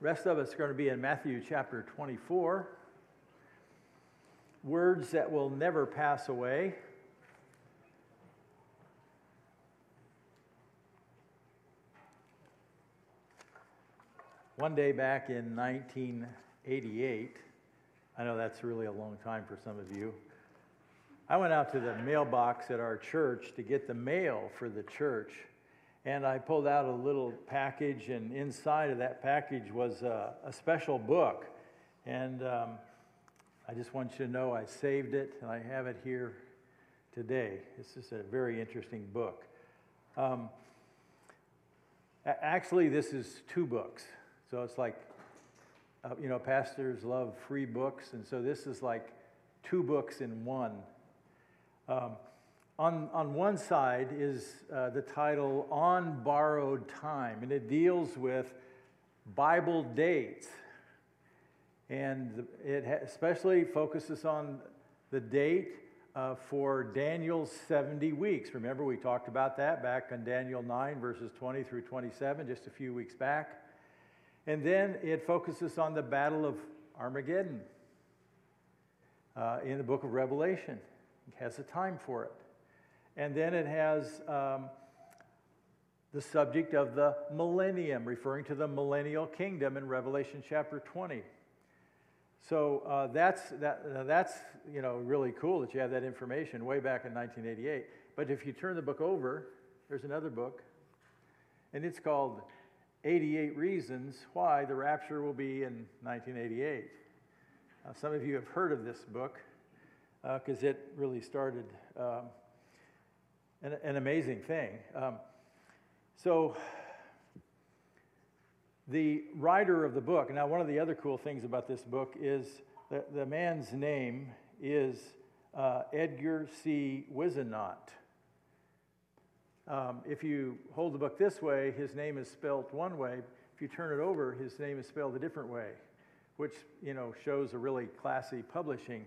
rest of are going to be in Matthew chapter 24. Words that will never pass away. One day back in 1988, I know that's really a long time for some of you. I went out to the mailbox at our church to get the mail for the church. And I pulled out a little package, and inside of that package was a, a special book. And um, I just want you to know I saved it, and I have it here today. This is a very interesting book. Um, actually, this is two books. So it's like, uh, you know, pastors love free books, and so this is like two books in one. Um, on, on one side is uh, the title On Borrowed Time, and it deals with Bible dates. And it especially focuses on the date uh, for Daniel's 70 weeks. Remember, we talked about that back on Daniel 9, verses 20 through 27, just a few weeks back. And then it focuses on the Battle of Armageddon uh, in the book of Revelation. It has a time for it. And then it has um, the subject of the millennium, referring to the millennial kingdom in Revelation chapter 20. So uh, that's, that, uh, that's you know, really cool that you have that information way back in 1988. But if you turn the book over, there's another book, and it's called 88 Reasons Why the Rapture Will Be in 1988. Now, some of you have heard of this book because uh, it really started um, an, an, amazing thing. Um, so, the writer of the book, now, one of the other cool things about this book is that the man's name is uh, Edgar C. Whisenant. Um, if you hold the book this way, his name is spelled one way. If you turn it over, his name is spelled a different way, which you know shows a really classy publishing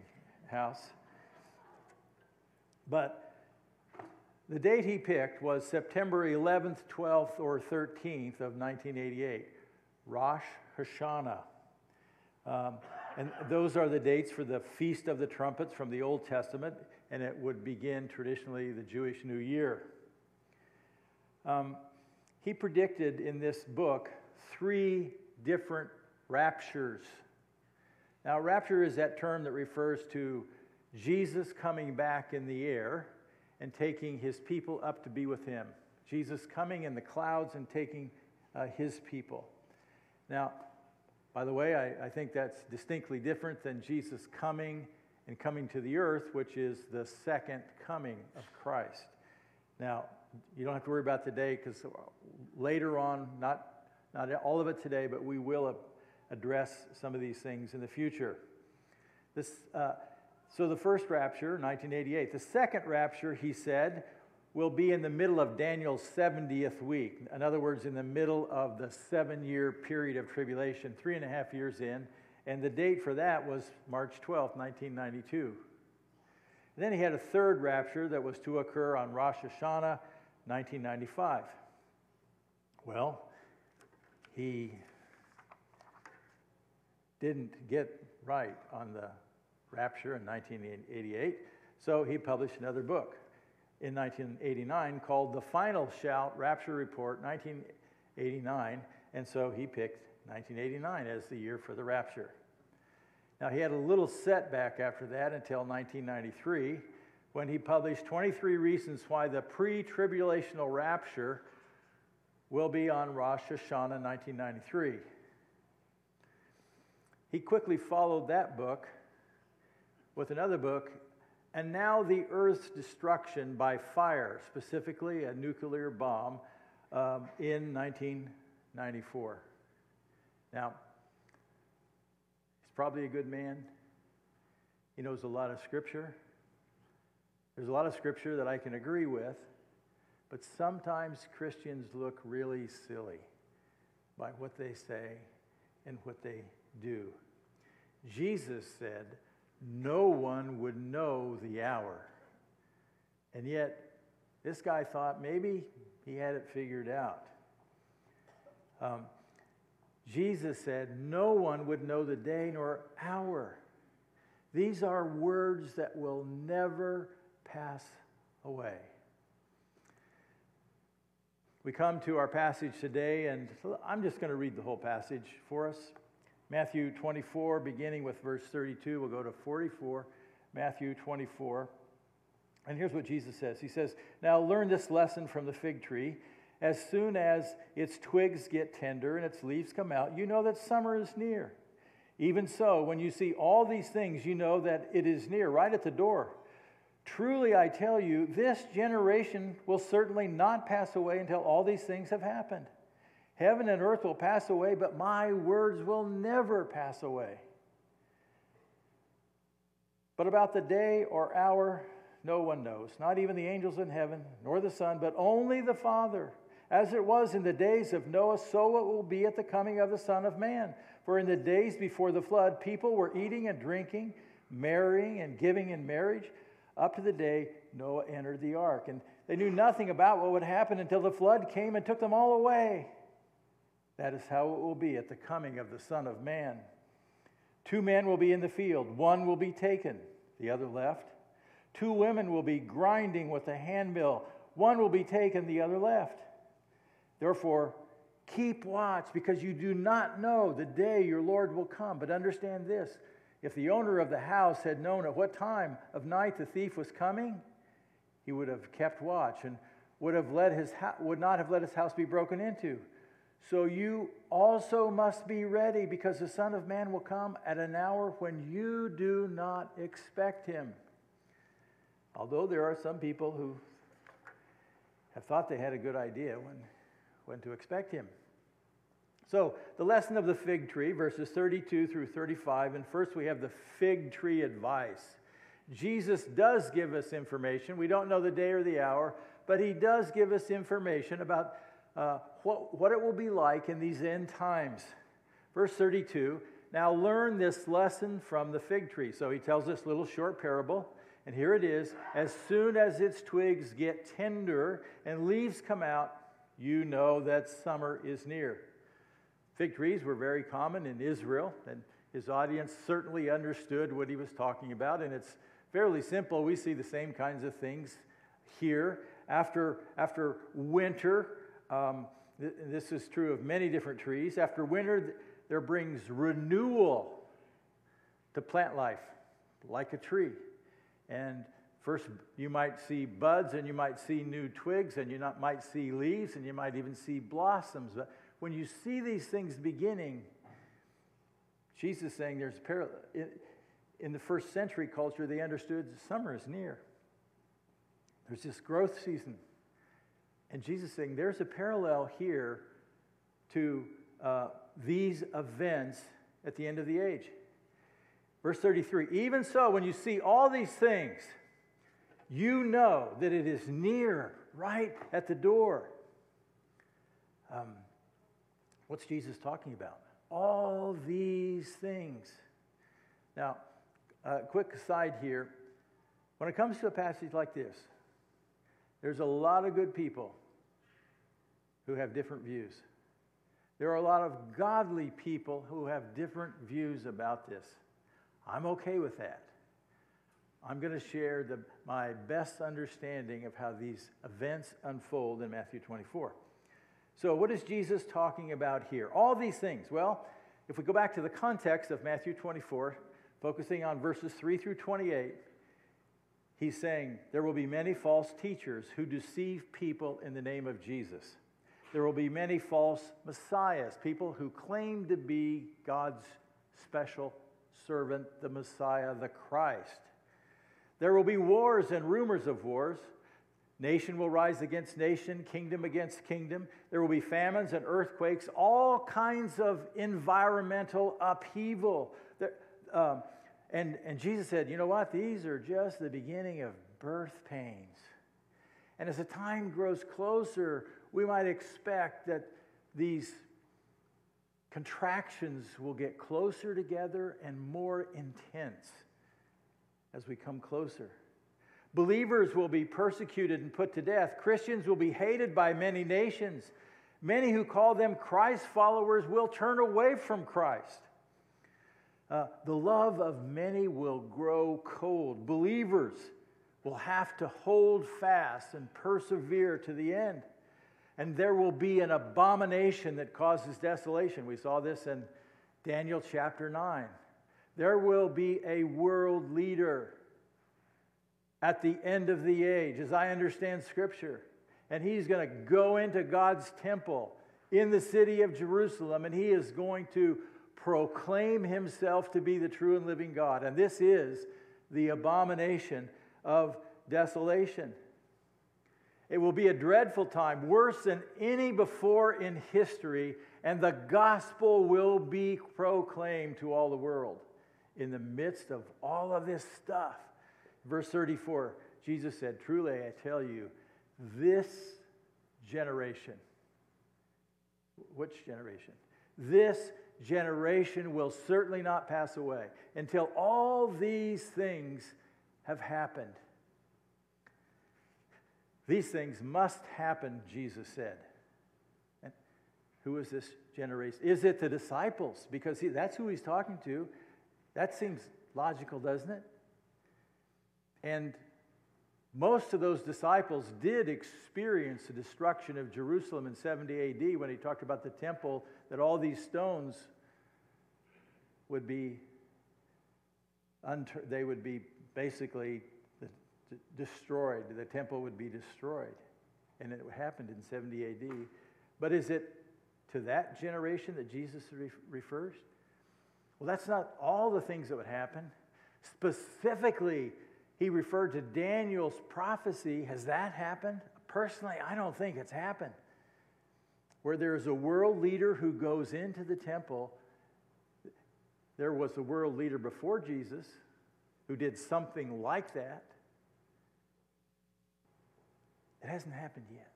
house. But the date he picked was September 11th, 12th, or 13th of 1988, Rosh Hashanah. Um, and those are the dates for the Feast of the Trumpets from the Old Testament, and it would begin traditionally the Jewish New Year. Um, he predicted in this book three different raptures. Now, rapture is that term that refers to Jesus coming back in the air and taking his people up to be with him. Jesus coming in the clouds and taking uh, his people. Now, by the way, I, I think that's distinctly different than Jesus coming and coming to the earth, which is the second coming of Christ. Now, you don't have to worry about today because later on, not, not all of it today, but we will address some of these things in the future. This, uh, so the first rapture, 1988. The second rapture, he said, will be in the middle of Daniel's 70th week. In other words, in the middle of the seven year period of tribulation, three and a half years in. And the date for that was March 12, 1992. And then he had a third rapture that was to occur on Rosh Hashanah, 1995. Well, he didn't get right on the rapture in 1988, so he published another book in 1989 called The Final Shout Rapture Report 1989, and so he picked 1989 as the year for the rapture. Now, he had a little setback after that until 1993 when he published 23 reasons why the pre tribulational rapture will be on Rosh Hashanah 1993. He quickly followed that book with another book, and now the Earth's destruction by fire, specifically a nuclear bomb, um, in 1994. Now, he's probably a good man. He knows a lot of scripture. There's a lot of scripture that I can agree with, but sometimes Christians look really silly by what they say and what they do. Jesus said, No one would know the hour. And yet, this guy thought maybe he had it figured out. Um, Jesus said, No one would know the day nor hour. These are words that will never pass away. We come to our passage today, and I'm just going to read the whole passage for us. Matthew 24, beginning with verse 32, we'll go to 44. Matthew 24. And here's what Jesus says He says, Now learn this lesson from the fig tree. As soon as its twigs get tender and its leaves come out, you know that summer is near. Even so, when you see all these things, you know that it is near, right at the door. Truly, I tell you, this generation will certainly not pass away until all these things have happened. Heaven and earth will pass away, but my words will never pass away. But about the day or hour, no one knows, not even the angels in heaven, nor the Son, but only the Father. As it was in the days of Noah, so it will be at the coming of the Son of Man. For in the days before the flood, people were eating and drinking, marrying and giving in marriage, up to the day Noah entered the ark. And they knew nothing about what would happen until the flood came and took them all away. That is how it will be at the coming of the Son of Man. Two men will be in the field, one will be taken, the other left. Two women will be grinding with a handmill, one will be taken, the other left. Therefore, keep watch because you do not know the day your Lord will come. But understand this if the owner of the house had known at what time of night the thief was coming, he would have kept watch and would, have let his would not have let his house be broken into. So you also must be ready because the Son of Man will come at an hour when you do not expect him. Although there are some people who have thought they had a good idea when when to expect him. So, the lesson of the fig tree, verses 32 through 35, and first we have the fig tree advice. Jesus does give us information. We don't know the day or the hour, but he does give us information about uh, what, what it will be like in these end times. Verse 32 Now learn this lesson from the fig tree. So he tells this little short parable, and here it is. As soon as its twigs get tender and leaves come out, you know that summer is near. Fig trees were very common in Israel, and his audience certainly understood what he was talking about. And it's fairly simple. We see the same kinds of things here. After, after winter, um, th- this is true of many different trees. After winter, there brings renewal to plant life, like a tree. And First, you might see buds and you might see new twigs and you not, might see leaves and you might even see blossoms. But when you see these things beginning, Jesus is saying there's a parallel. In the first century culture, they understood summer is near. There's this growth season. And Jesus saying there's a parallel here to uh, these events at the end of the age. Verse 33 Even so, when you see all these things, you know that it is near, right at the door. Um, what's Jesus talking about? All these things. Now, a quick aside here. When it comes to a passage like this, there's a lot of good people who have different views. There are a lot of godly people who have different views about this. I'm okay with that. I'm going to share the, my best understanding of how these events unfold in Matthew 24. So, what is Jesus talking about here? All these things. Well, if we go back to the context of Matthew 24, focusing on verses 3 through 28, he's saying there will be many false teachers who deceive people in the name of Jesus. There will be many false messiahs, people who claim to be God's special servant, the Messiah, the Christ. There will be wars and rumors of wars. Nation will rise against nation, kingdom against kingdom. There will be famines and earthquakes, all kinds of environmental upheaval. There, um, and, and Jesus said, You know what? These are just the beginning of birth pains. And as the time grows closer, we might expect that these contractions will get closer together and more intense as we come closer. Believers will be persecuted and put to death. Christians will be hated by many nations. Many who call them Christ followers will turn away from Christ. Uh, the love of many will grow cold. Believers will have to hold fast and persevere to the end. And there will be an abomination that causes desolation. We saw this in Daniel chapter 9. There will be a world leader at the end of the age, as I understand Scripture. And he's going to go into God's temple in the city of Jerusalem, and he is going to proclaim himself to be the true and living God. And this is the abomination of desolation. It will be a dreadful time, worse than any before in history, and the gospel will be proclaimed to all the world in the midst of all of this stuff. Verse 34, Jesus said, Truly I tell you, this generation, which generation? This generation will certainly not pass away until all these things have happened. These things must happen, Jesus said. And who is this generation? Is it the disciples? Because he, that's who he's talking to. That seems logical, doesn't it? And most of those disciples did experience the destruction of Jerusalem in 70 AD when he talked about the temple, that all these stones would be, they would be basically destroyed. The temple would be destroyed. And it happened in 70 AD. But is it to that generation that Jesus refers? Well, that's not all the things that would happen. Specifically, he referred to Daniel's prophecy. Has that happened? Personally, I don't think it's happened. Where there is a world leader who goes into the temple, there was a world leader before Jesus who did something like that. It hasn't happened yet.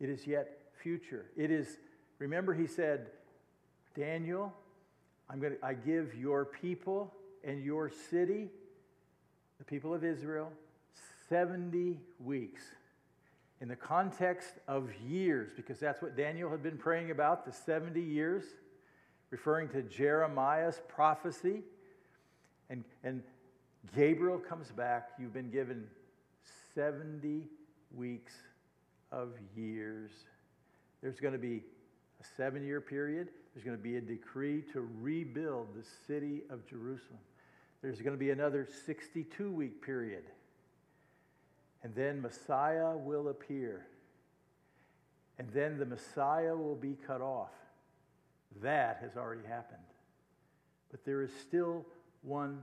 It is yet future. It is, remember, he said, Daniel, I'm going to, I give your people and your city the people of Israel 70 weeks in the context of years, because that's what Daniel had been praying about the 70 years, referring to Jeremiah's prophecy. And, and Gabriel comes back. You've been given 70 weeks of years. There's going to be a seven year period. There's going to be a decree to rebuild the city of Jerusalem. There's going to be another 62 week period. And then Messiah will appear. And then the Messiah will be cut off. That has already happened. But there is still one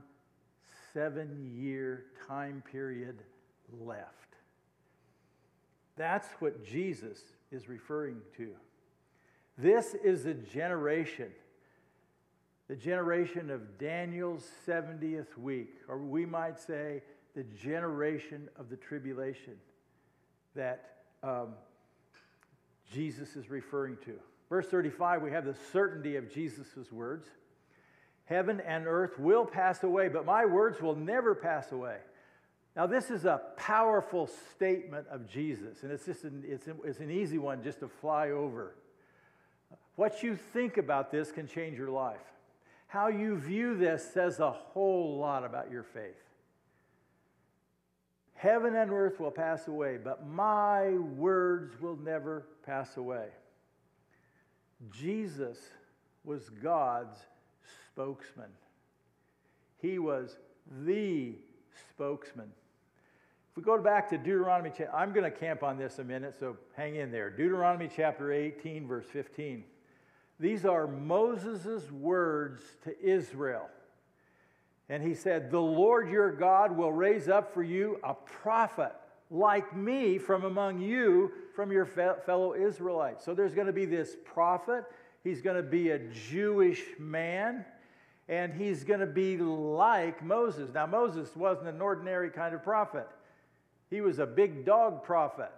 seven year time period left. That's what Jesus is referring to. This is the generation the generation of Daniel's 70th week, or we might say the generation of the tribulation that um, Jesus is referring to. Verse 35, we have the certainty of Jesus' words Heaven and earth will pass away, but my words will never pass away. Now, this is a powerful statement of Jesus, and it's just an, it's, it's an easy one just to fly over. What you think about this can change your life. How you view this says a whole lot about your faith. Heaven and earth will pass away, but my words will never pass away. Jesus was God's spokesman. He was the spokesman. If we go back to Deuteronomy, I'm going to camp on this a minute, so hang in there. Deuteronomy chapter 18, verse 15. These are Moses' words to Israel. And he said, The Lord your God will raise up for you a prophet like me from among you, from your fellow Israelites. So there's going to be this prophet. He's going to be a Jewish man, and he's going to be like Moses. Now, Moses wasn't an ordinary kind of prophet, he was a big dog prophet,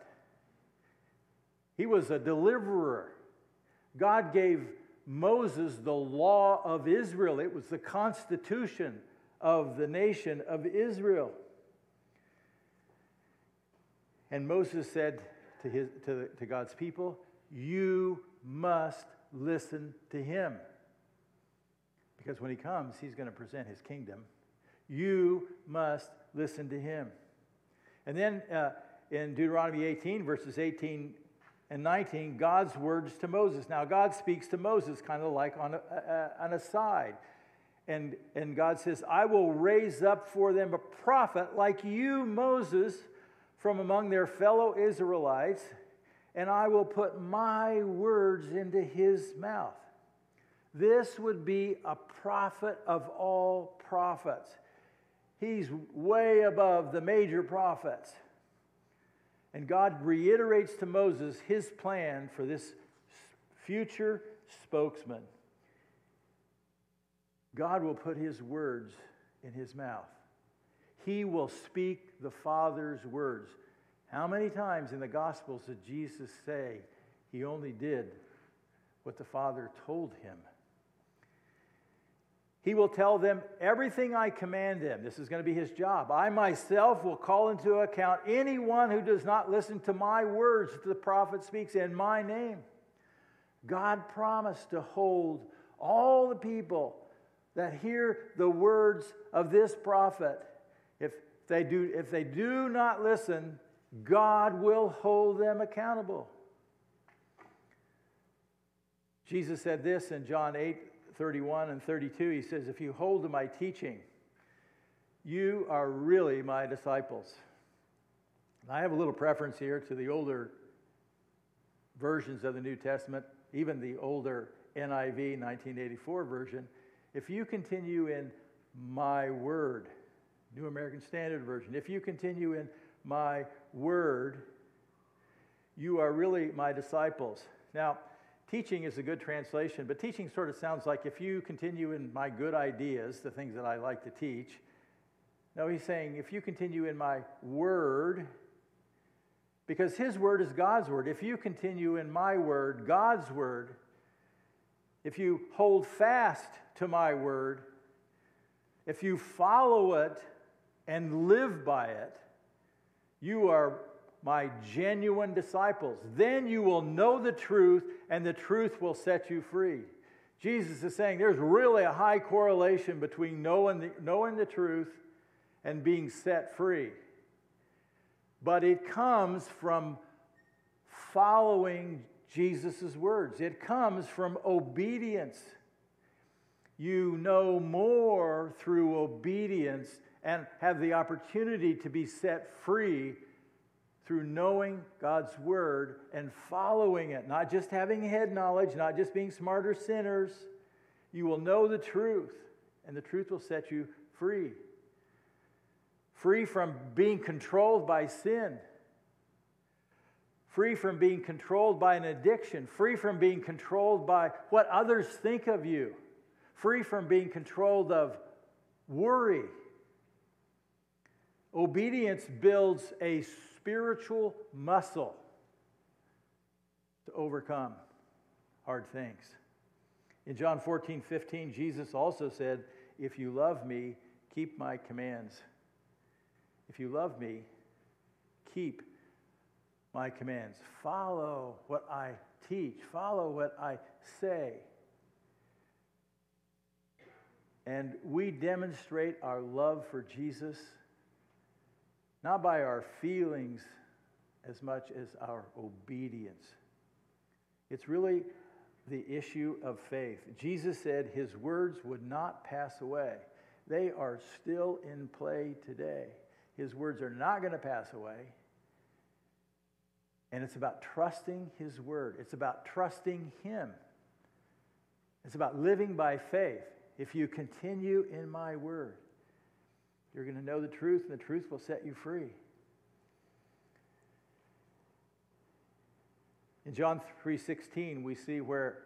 he was a deliverer. God gave Moses the law of Israel, it was the constitution of the nation of Israel. And Moses said to, his, to, to God's people, you must listen to him. Because when he comes, he's going to present his kingdom. You must listen to him. And then uh, in Deuteronomy 18, verses 18 and 19, God's words to Moses. Now, God speaks to Moses kind of like on, a, a, an aside. And, and God says, I will raise up for them a prophet like you, Moses, from among their fellow Israelites, and I will put my words into his mouth. This would be a prophet of all prophets. He's way above the major prophets. And God reiterates to Moses his plan for this future spokesman. God will put his words in his mouth. He will speak the Father's words. How many times in the Gospels did Jesus say he only did what the Father told him? He will tell them everything I command them. This is going to be his job. I myself will call into account anyone who does not listen to my words that the prophet speaks in my name. God promised to hold all the people that hear the words of this prophet. If they do, if they do not listen, God will hold them accountable. Jesus said this in John 8 31 and 32, he says, If you hold to my teaching, you are really my disciples. And I have a little preference here to the older versions of the New Testament, even the older NIV 1984 version. If you continue in my word, New American Standard Version, if you continue in my word, you are really my disciples. Now, Teaching is a good translation, but teaching sort of sounds like if you continue in my good ideas, the things that I like to teach. No, he's saying if you continue in my word, because his word is God's word. If you continue in my word, God's word, if you hold fast to my word, if you follow it and live by it, you are my genuine disciples. Then you will know the truth, and the truth will set you free. Jesus is saying there's really a high correlation between knowing the, knowing the truth and being set free. But it comes from following Jesus' words, it comes from obedience. You know more through obedience and have the opportunity to be set free through knowing God's word and following it, not just having head knowledge, not just being smarter sinners. You will know the truth, and the truth will set you free. Free from being controlled by sin, free from being controlled by an addiction, free from being controlled by what others think of you, free from being controlled of worry. Obedience builds a spiritual muscle to overcome hard things. In John 14, 15, Jesus also said, If you love me, keep my commands. If you love me, keep my commands. Follow what I teach, follow what I say. And we demonstrate our love for Jesus not by our feelings as much as our obedience. It's really the issue of faith. Jesus said his words would not pass away, they are still in play today. His words are not going to pass away. And it's about trusting his word, it's about trusting him. It's about living by faith. If you continue in my word, you're going to know the truth, and the truth will set you free. In John 3:16, we see where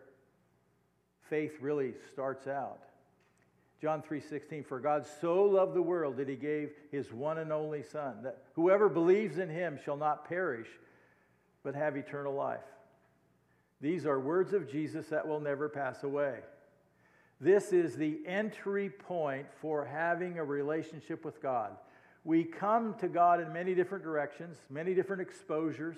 faith really starts out. John 3:16 For God so loved the world that he gave his one and only son that whoever believes in him shall not perish but have eternal life. These are words of Jesus that will never pass away. This is the entry point for having a relationship with God. We come to God in many different directions, many different exposures.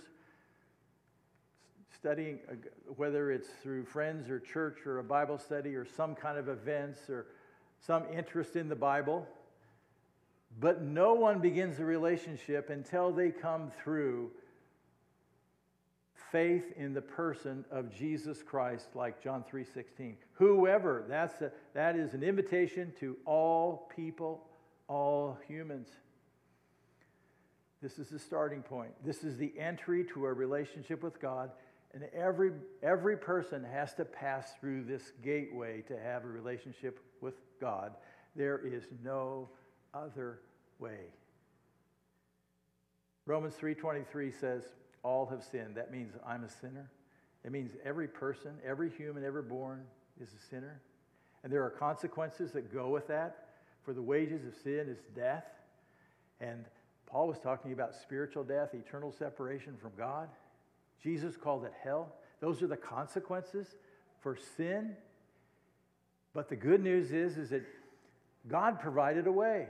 studying, uh, whether it's through friends or church or a Bible study or some kind of events or some interest in the Bible. But no one begins a relationship until they come through faith in the person of Jesus Christ, like John 3:16. Whoever, that's a, that is an invitation to all people, all humans. This is the starting point. This is the entry to a relationship with God. And every, every person has to pass through this gateway to have a relationship with God. There is no other way. Romans 3:23 says, "All have sinned." That means I'm a sinner. It means every person, every human ever born is a sinner. And there are consequences that go with that. For the wages of sin is death. And Paul was talking about spiritual death, eternal separation from God. Jesus called it hell. Those are the consequences for sin. But the good news is, is that God provided a way.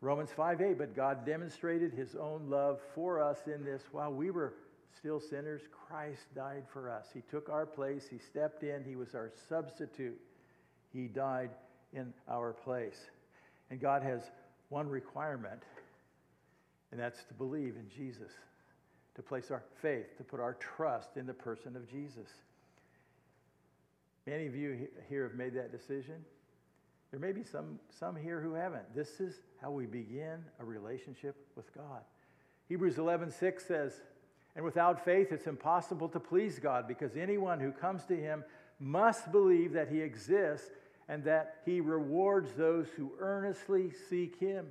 Romans 5 8, but God demonstrated his own love for us in this while we were still sinners, Christ died for us. He took our place, he stepped in, he was our substitute. He died in our place. And God has one requirement, and that's to believe in Jesus, to place our faith, to put our trust in the person of Jesus. Many of you here have made that decision. There may be some, some here who haven't. This is how we begin a relationship with God. Hebrews 11, 6 says, And without faith, it's impossible to please God because anyone who comes to him must believe that he exists and that he rewards those who earnestly seek him.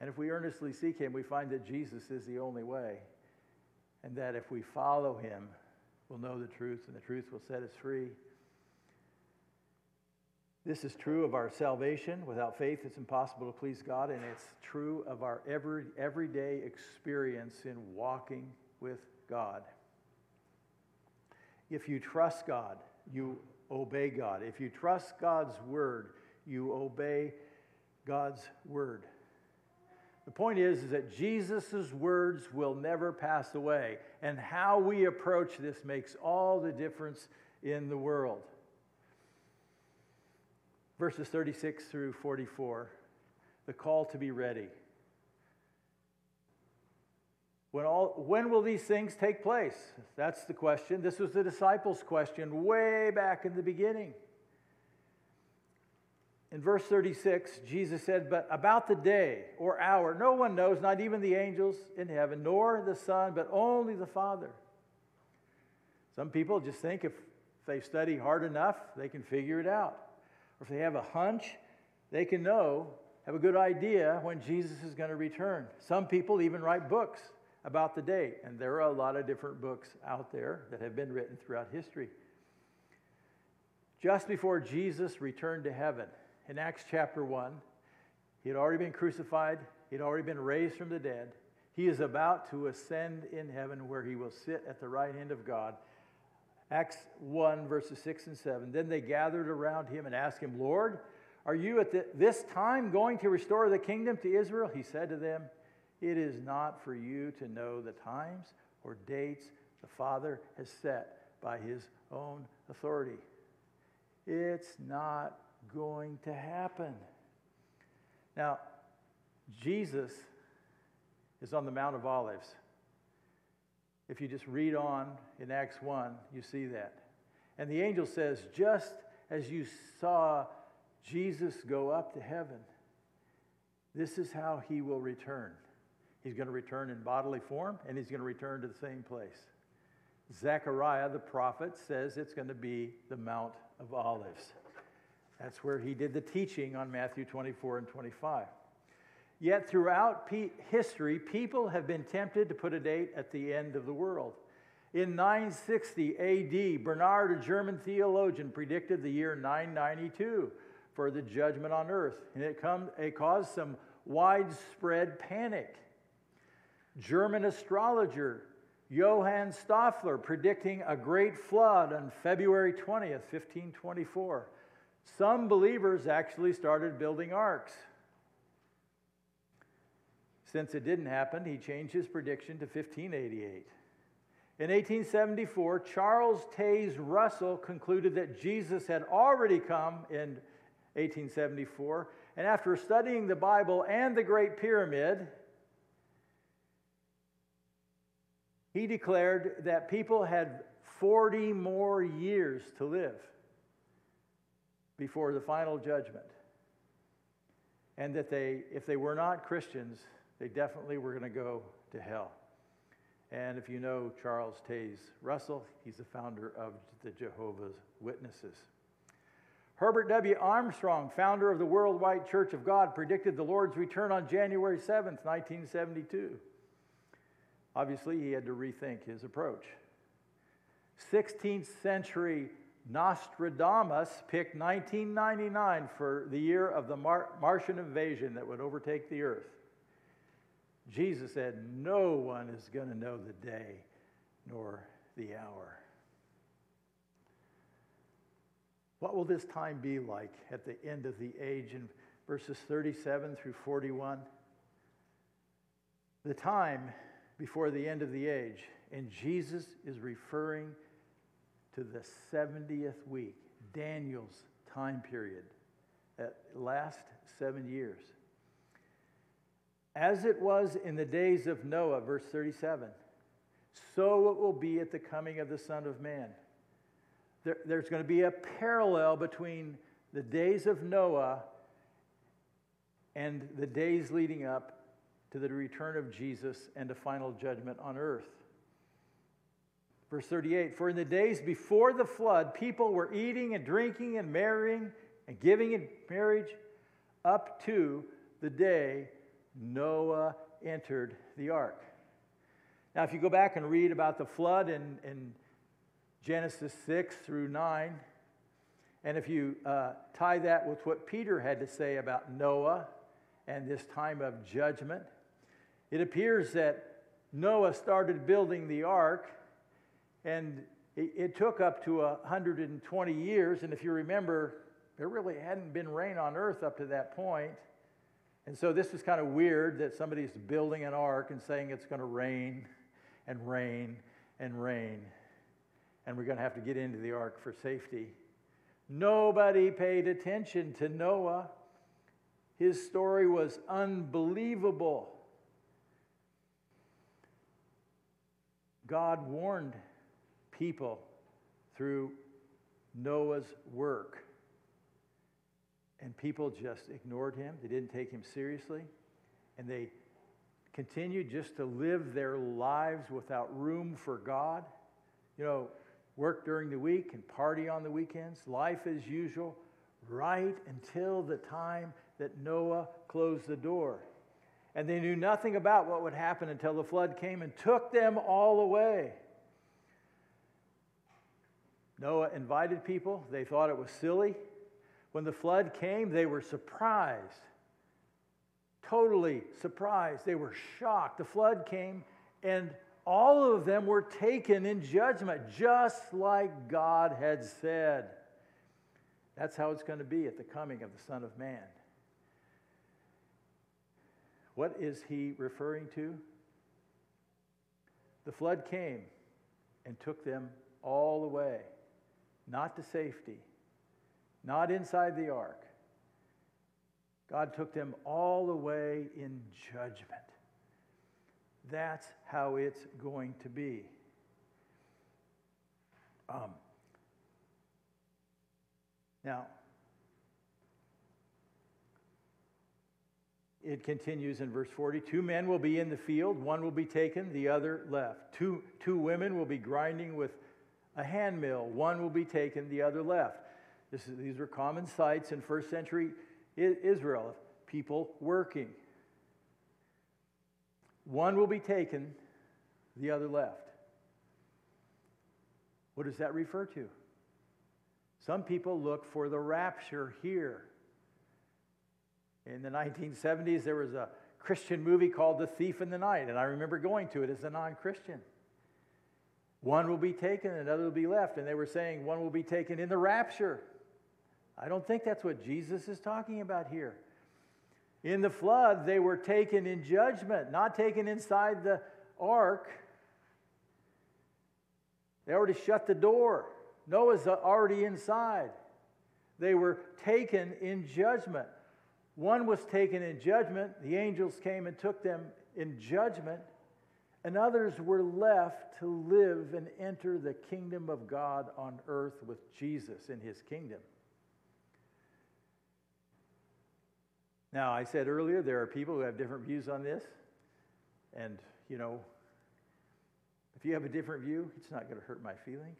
And if we earnestly seek him, we find that Jesus is the only way. And that if we follow him, we'll know the truth, and the truth will set us free. This is true of our salvation. Without faith, it's impossible to please God, and it's true of our every, everyday experience in walking with God. If you trust God, you obey God. If you trust God's word, you obey God's word. The point is, is that Jesus' words will never pass away, and how we approach this makes all the difference in the world verses 36 through 44, the call to be ready. When, all, when will these things take place? That's the question. This was the disciples' question way back in the beginning. In verse 36, Jesus said, But about the day or hour, no one knows, not even the angels in heaven, nor the Son, but only the Father. Some people just think if they study hard enough, they can figure it out or if they have a hunch, they can know, have a good idea when Jesus is going to return. Some people even write books about the date, and there are a lot of different books out there that have been written throughout history. Just before Jesus returned to heaven, in Acts chapter 1, he had already been crucified, he had already been raised from the dead. He is about to ascend in heaven where he will sit at the right hand of God Acts 1, verses 6 and 7. Then they gathered around him and asked him, Lord, are you at the, this time going to restore the kingdom to Israel? He said to them, It is not for you to know the times or dates the Father has set by his own authority. It's not going to happen. Now, Jesus is on the Mount of Olives. If you just read on in Acts 1, you see that. And the angel says, just as you saw Jesus go up to heaven, this is how he will return. He's going to return in bodily form, and he's going to return to the same place. Zechariah, the prophet, says it's going to be the Mount of Olives. That's where he did the teaching on Matthew 24 and 25. Yet throughout history, people have been tempted to put a date at the end of the world. In 960 AD, Bernard, a German theologian, predicted the year 992 for the judgment on earth, and it, come, it caused some widespread panic. German astrologer Johann Stoffler predicting a great flood on February 20th, 1524. Some believers actually started building arks. Since it didn't happen, he changed his prediction to 1588. In 1874, Charles Taze Russell concluded that Jesus had already come in 1874, and after studying the Bible and the Great Pyramid, he declared that people had 40 more years to live before the final judgment. And that they, if they were not Christians, they definitely were going to go to hell. And if you know Charles Taze Russell, he's the founder of the Jehovah's Witnesses. Herbert W. Armstrong, founder of the Worldwide Church of God, predicted the Lord's return on January 7th, 1972. Obviously, he had to rethink his approach. 16th century Nostradamus picked 1999 for the year of the Mar- Martian invasion that would overtake the earth. Jesus said, No one is going to know the day nor the hour. What will this time be like at the end of the age in verses 37 through 41? The time before the end of the age, and Jesus is referring to the 70th week, Daniel's time period, that last seven years. As it was in the days of Noah, verse 37, so it will be at the coming of the Son of Man. There, there's going to be a parallel between the days of Noah and the days leading up to the return of Jesus and a final judgment on earth. Verse 38 For in the days before the flood, people were eating and drinking and marrying and giving in marriage up to the day Noah entered the ark. Now, if you go back and read about the flood in, in Genesis 6 through 9, and if you uh, tie that with what Peter had to say about Noah and this time of judgment, it appears that Noah started building the ark, and it, it took up to 120 years. And if you remember, there really hadn't been rain on earth up to that point. And so this is kind of weird that somebody's building an ark and saying it's going to rain and rain and rain. And we're going to have to get into the ark for safety. Nobody paid attention to Noah. His story was unbelievable. God warned people through Noah's work and people just ignored him. They didn't take him seriously. And they continued just to live their lives without room for God. You know, work during the week and party on the weekends, life as usual, right until the time that Noah closed the door. And they knew nothing about what would happen until the flood came and took them all away. Noah invited people. They thought it was silly. When the flood came, they were surprised. Totally surprised. They were shocked. The flood came, and all of them were taken in judgment, just like God had said. That's how it's going to be at the coming of the Son of Man. What is he referring to? The flood came and took them all away, not to safety not inside the ark. God took them all the way in judgment. That's how it's going to be. Um, now, it continues in verse 40 two men will be in the field, one will be taken, the other left. Two, two women will be grinding with a handmill, one will be taken, the other left. Is, these were common sights in first century Israel, of people working. One will be taken, the other left. What does that refer to? Some people look for the rapture here. In the 1970s, there was a Christian movie called The Thief in the Night, and I remember going to it as a non Christian. One will be taken, another will be left, and they were saying one will be taken in the rapture. I don't think that's what Jesus is talking about here. In the flood, they were taken in judgment, not taken inside the ark. They already shut the door. Noah's already inside. They were taken in judgment. One was taken in judgment. The angels came and took them in judgment. And others were left to live and enter the kingdom of God on earth with Jesus in his kingdom. Now, I said earlier there are people who have different views on this. And, you know, if you have a different view, it's not going to hurt my feelings.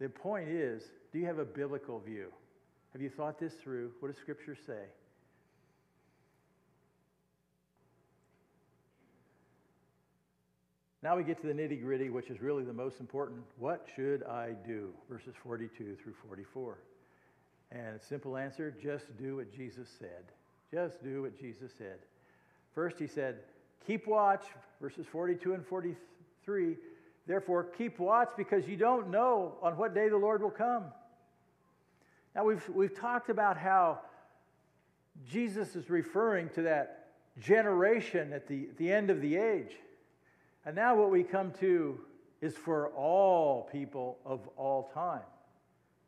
The point is do you have a biblical view? Have you thought this through? What does Scripture say? Now we get to the nitty gritty, which is really the most important. What should I do? Verses 42 through 44. And simple answer just do what Jesus said. Just do what Jesus said. First, he said, Keep watch, verses 42 and 43. Therefore, keep watch because you don't know on what day the Lord will come. Now, we've, we've talked about how Jesus is referring to that generation at the, the end of the age. And now, what we come to is for all people of all time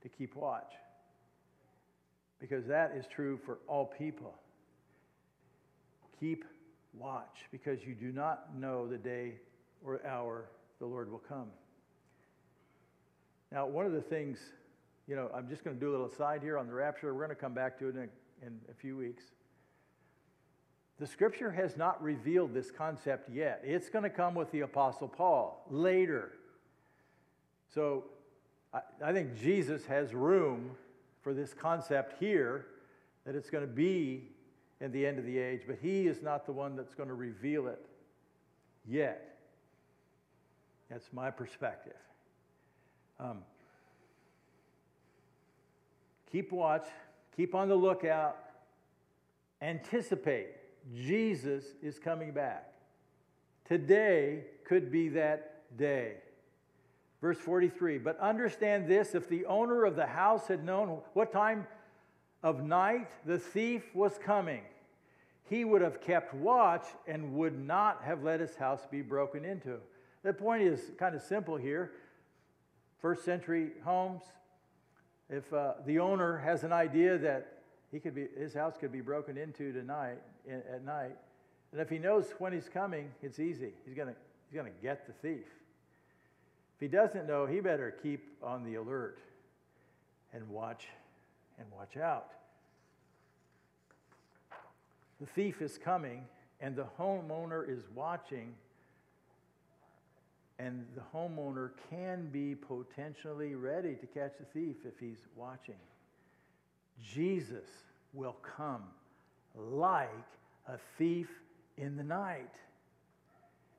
to keep watch. Because that is true for all people. Keep watch because you do not know the day or hour the Lord will come. Now, one of the things, you know, I'm just going to do a little aside here on the rapture. We're going to come back to it in a, in a few weeks. The scripture has not revealed this concept yet. It's going to come with the Apostle Paul later. So I, I think Jesus has room for this concept here that it's going to be in the end of the age, but he is not the one that's going to reveal it yet. That's my perspective. Um, keep watch, keep on the lookout, anticipate. Jesus is coming back. Today could be that day. Verse 43 But understand this if the owner of the house had known what time of night the thief was coming, he would have kept watch and would not have let his house be broken into. The point is kind of simple here. First century homes, if uh, the owner has an idea that he could be, his house could be broken into tonight, in, at night, and if he knows when he's coming, it's easy. He's going he's going to get the thief. If he doesn't know, he better keep on the alert and watch and watch out. The thief is coming, and the homeowner is watching, and the homeowner can be potentially ready to catch the thief if he's watching. Jesus will come like a thief in the night.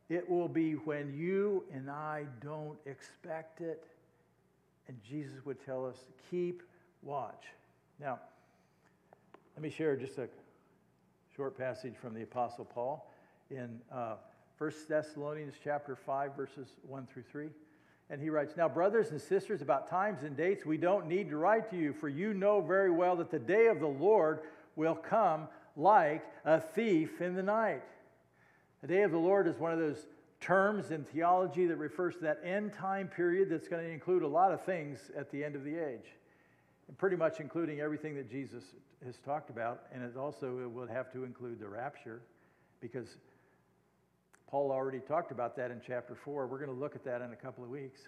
It will be when you and I don't expect it. And Jesus would tell us, keep watch. Now, let me share just a short passage from the Apostle Paul in uh, 1 Thessalonians chapter 5, verses 1 through 3. And he writes, Now, brothers and sisters, about times and dates, we don't need to write to you, for you know very well that the day of the Lord will come like a thief in the night. The day of the Lord is one of those terms in theology that refers to that end time period that's going to include a lot of things at the end of the age pretty much including everything that Jesus has talked about. And it also it will have to include the rapture because Paul already talked about that in chapter 4. We're going to look at that in a couple of weeks.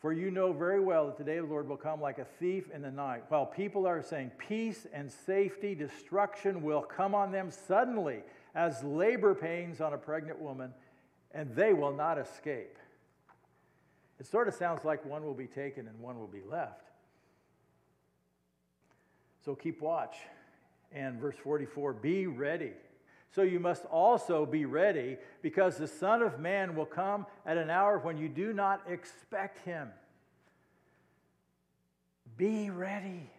For you know very well that the day of the Lord will come like a thief in the night. While people are saying peace and safety, destruction will come on them suddenly as labor pains on a pregnant woman, and they will not escape. It sort of sounds like one will be taken and one will be left. So keep watch. And verse 44 be ready. So you must also be ready because the Son of Man will come at an hour when you do not expect him. Be ready.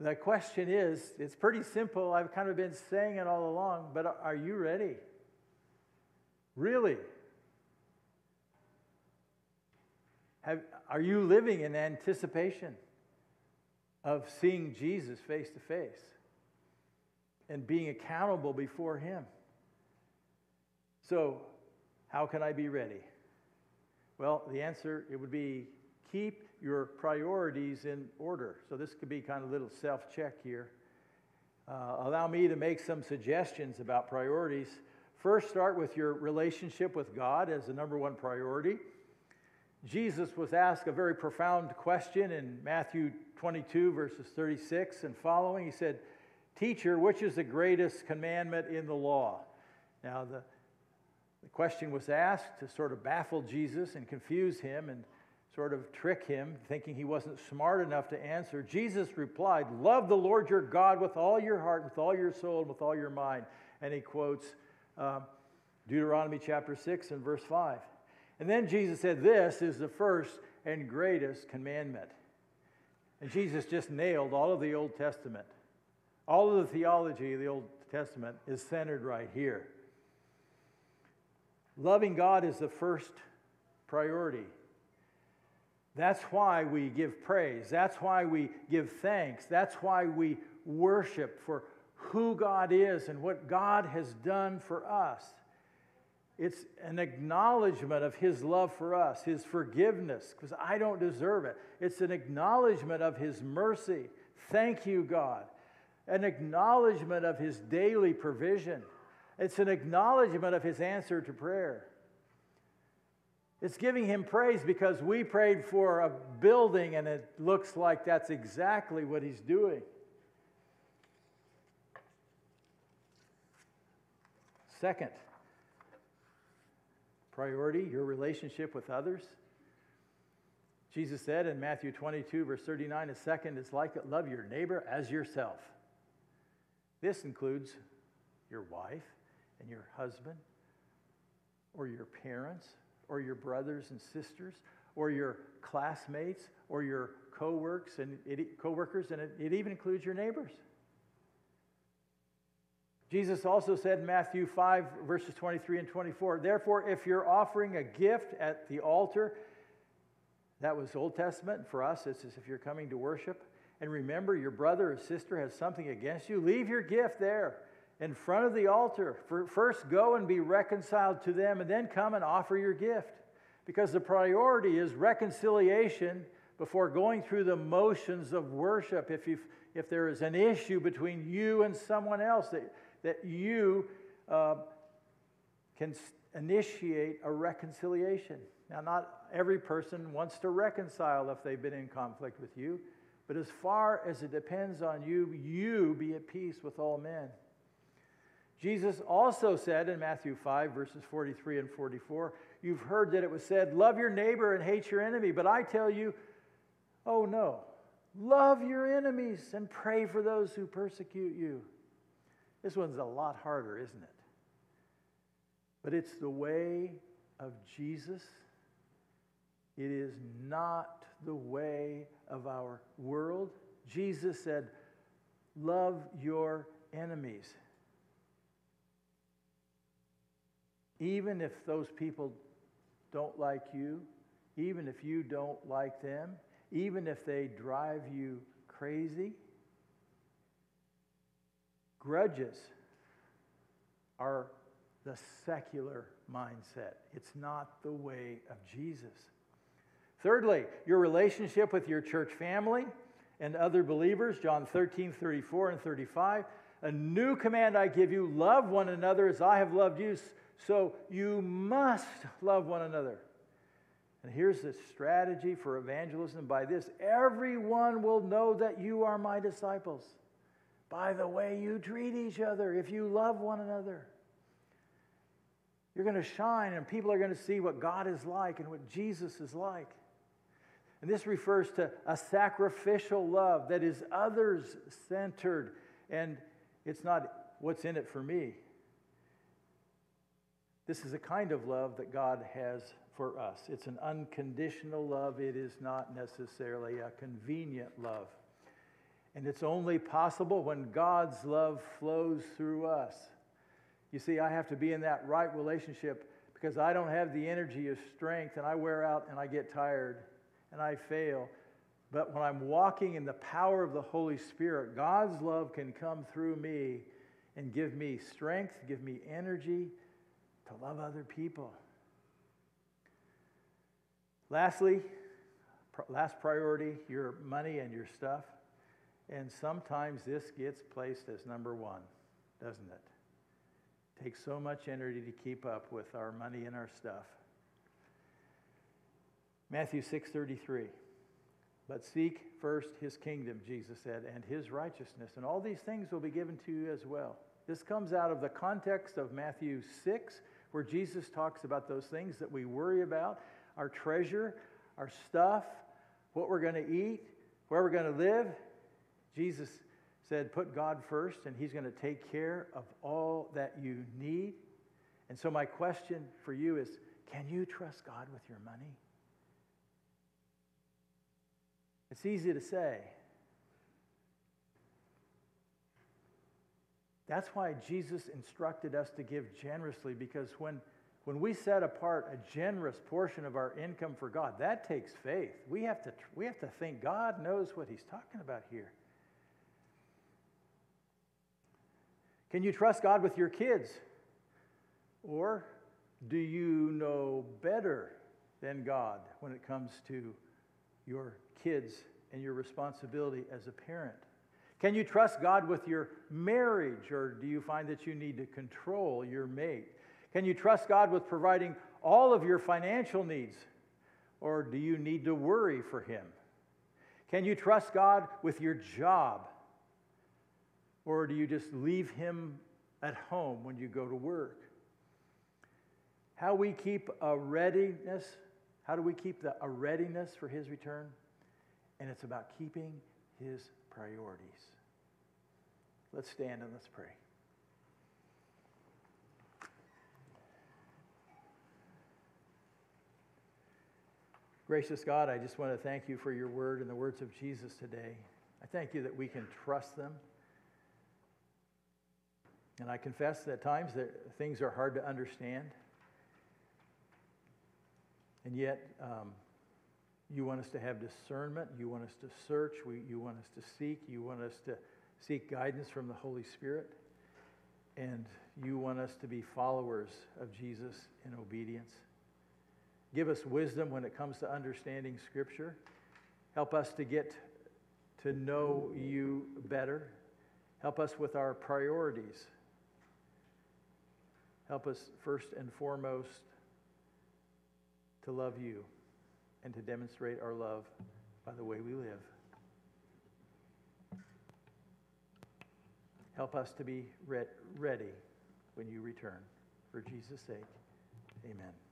The question is it's pretty simple. I've kind of been saying it all along, but are you ready? Really? Have, are you living in anticipation of seeing Jesus face to face and being accountable before Him? So, How can I be ready? Well, the answer it would be keep your priorities in order. So this could be kind of a little self-check here. Uh, allow me to make some suggestions about priorities. First, start with your relationship with God as the number one priority. Jesus was asked a very profound question in Matthew 22, verses 36 and following. He said, Teacher, which is the greatest commandment in the law? Now, the, the question was asked to sort of baffle Jesus and confuse him and sort of trick him, thinking he wasn't smart enough to answer. Jesus replied, Love the Lord your God with all your heart, with all your soul, and with all your mind. And he quotes uh, Deuteronomy chapter 6 and verse 5. And then Jesus said, This is the first and greatest commandment. And Jesus just nailed all of the Old Testament. All of the theology of the Old Testament is centered right here. Loving God is the first priority. That's why we give praise. That's why we give thanks. That's why we worship for who God is and what God has done for us. It's an acknowledgement of His love for us, His forgiveness, because I don't deserve it. It's an acknowledgement of His mercy. Thank you, God. An acknowledgement of His daily provision. It's an acknowledgement of His answer to prayer. It's giving Him praise because we prayed for a building and it looks like that's exactly what He's doing. Second, priority, your relationship with others. Jesus said in Matthew 22, verse 39, a second is like it love your neighbor as yourself. This includes your wife and your husband, or your parents, or your brothers and sisters, or your classmates, or your co-workers, and it, co-workers, and it, it even includes your neighbors. Jesus also said in Matthew 5, verses 23 and 24, Therefore, if you're offering a gift at the altar, that was Old Testament. For us, it's as if you're coming to worship. And remember, your brother or sister has something against you, leave your gift there in front of the altar. First, go and be reconciled to them, and then come and offer your gift. Because the priority is reconciliation before going through the motions of worship. If, you if there is an issue between you and someone else, that that you uh, can initiate a reconciliation. Now, not every person wants to reconcile if they've been in conflict with you, but as far as it depends on you, you be at peace with all men. Jesus also said in Matthew 5, verses 43 and 44, You've heard that it was said, Love your neighbor and hate your enemy. But I tell you, oh no, love your enemies and pray for those who persecute you. This one's a lot harder, isn't it? But it's the way of Jesus. It is not the way of our world. Jesus said, Love your enemies. Even if those people don't like you, even if you don't like them, even if they drive you crazy. Grudges are the secular mindset, it's not the way of Jesus. Thirdly, your relationship with your church family and other believers, John 13, 34 and 35. A new command I give you love one another as I have loved you, so you must love one another. And here's the strategy for evangelism by this everyone will know that you are my disciples by the way you treat each other, if you love one another. You're going to shine, and people are going to see what God is like and what Jesus is like. And this refers to a sacrificial love that is others centered, and it's not what's in it for me. This is a kind of love that God has for us. It's an unconditional love, it is not necessarily a convenient love. And it's only possible when God's love flows through us. You see, I have to be in that right relationship because I don't have the energy of strength and I wear out and I get tired and I fail. But when I'm walking in the power of the Holy Spirit, God's love can come through me and give me strength, give me energy to love other people. Lastly, last priority your money and your stuff. And sometimes this gets placed as number one, doesn't it? Takes so much energy to keep up with our money and our stuff. Matthew 6:33. But seek first his kingdom, Jesus said, and his righteousness, and all these things will be given to you as well. This comes out of the context of Matthew 6, where Jesus talks about those things that we worry about our treasure, our stuff, what we're going to eat, where we're going to live. Jesus said, Put God first, and he's going to take care of all that you need. And so, my question for you is can you trust God with your money? It's easy to say. That's why Jesus instructed us to give generously, because when, when we set apart a generous portion of our income for God, that takes faith. We have, to, we have to think God knows what He's talking about here. Can you trust God with your kids? Or do you know better than God when it comes to your kids and your responsibility as a parent? Can you trust God with your marriage, or do you find that you need to control your mate? Can you trust God with providing all of your financial needs, or do you need to worry for Him? Can you trust God with your job, or do you just leave Him at home when you go to work? How we keep a readiness, how do we keep the, a readiness for His return? And it's about keeping His priorities. Let's stand and let's pray. Gracious God, I just want to thank you for your word and the words of Jesus today. I thank you that we can trust them. And I confess that at times that things are hard to understand. And yet, um, you want us to have discernment. You want us to search. We, you want us to seek. You want us to seek guidance from the Holy Spirit. And you want us to be followers of Jesus in obedience. Give us wisdom when it comes to understanding Scripture. Help us to get to know you better. Help us with our priorities. Help us first and foremost to love you and to demonstrate our love by the way we live. Help us to be re- ready when you return. For Jesus' sake, amen.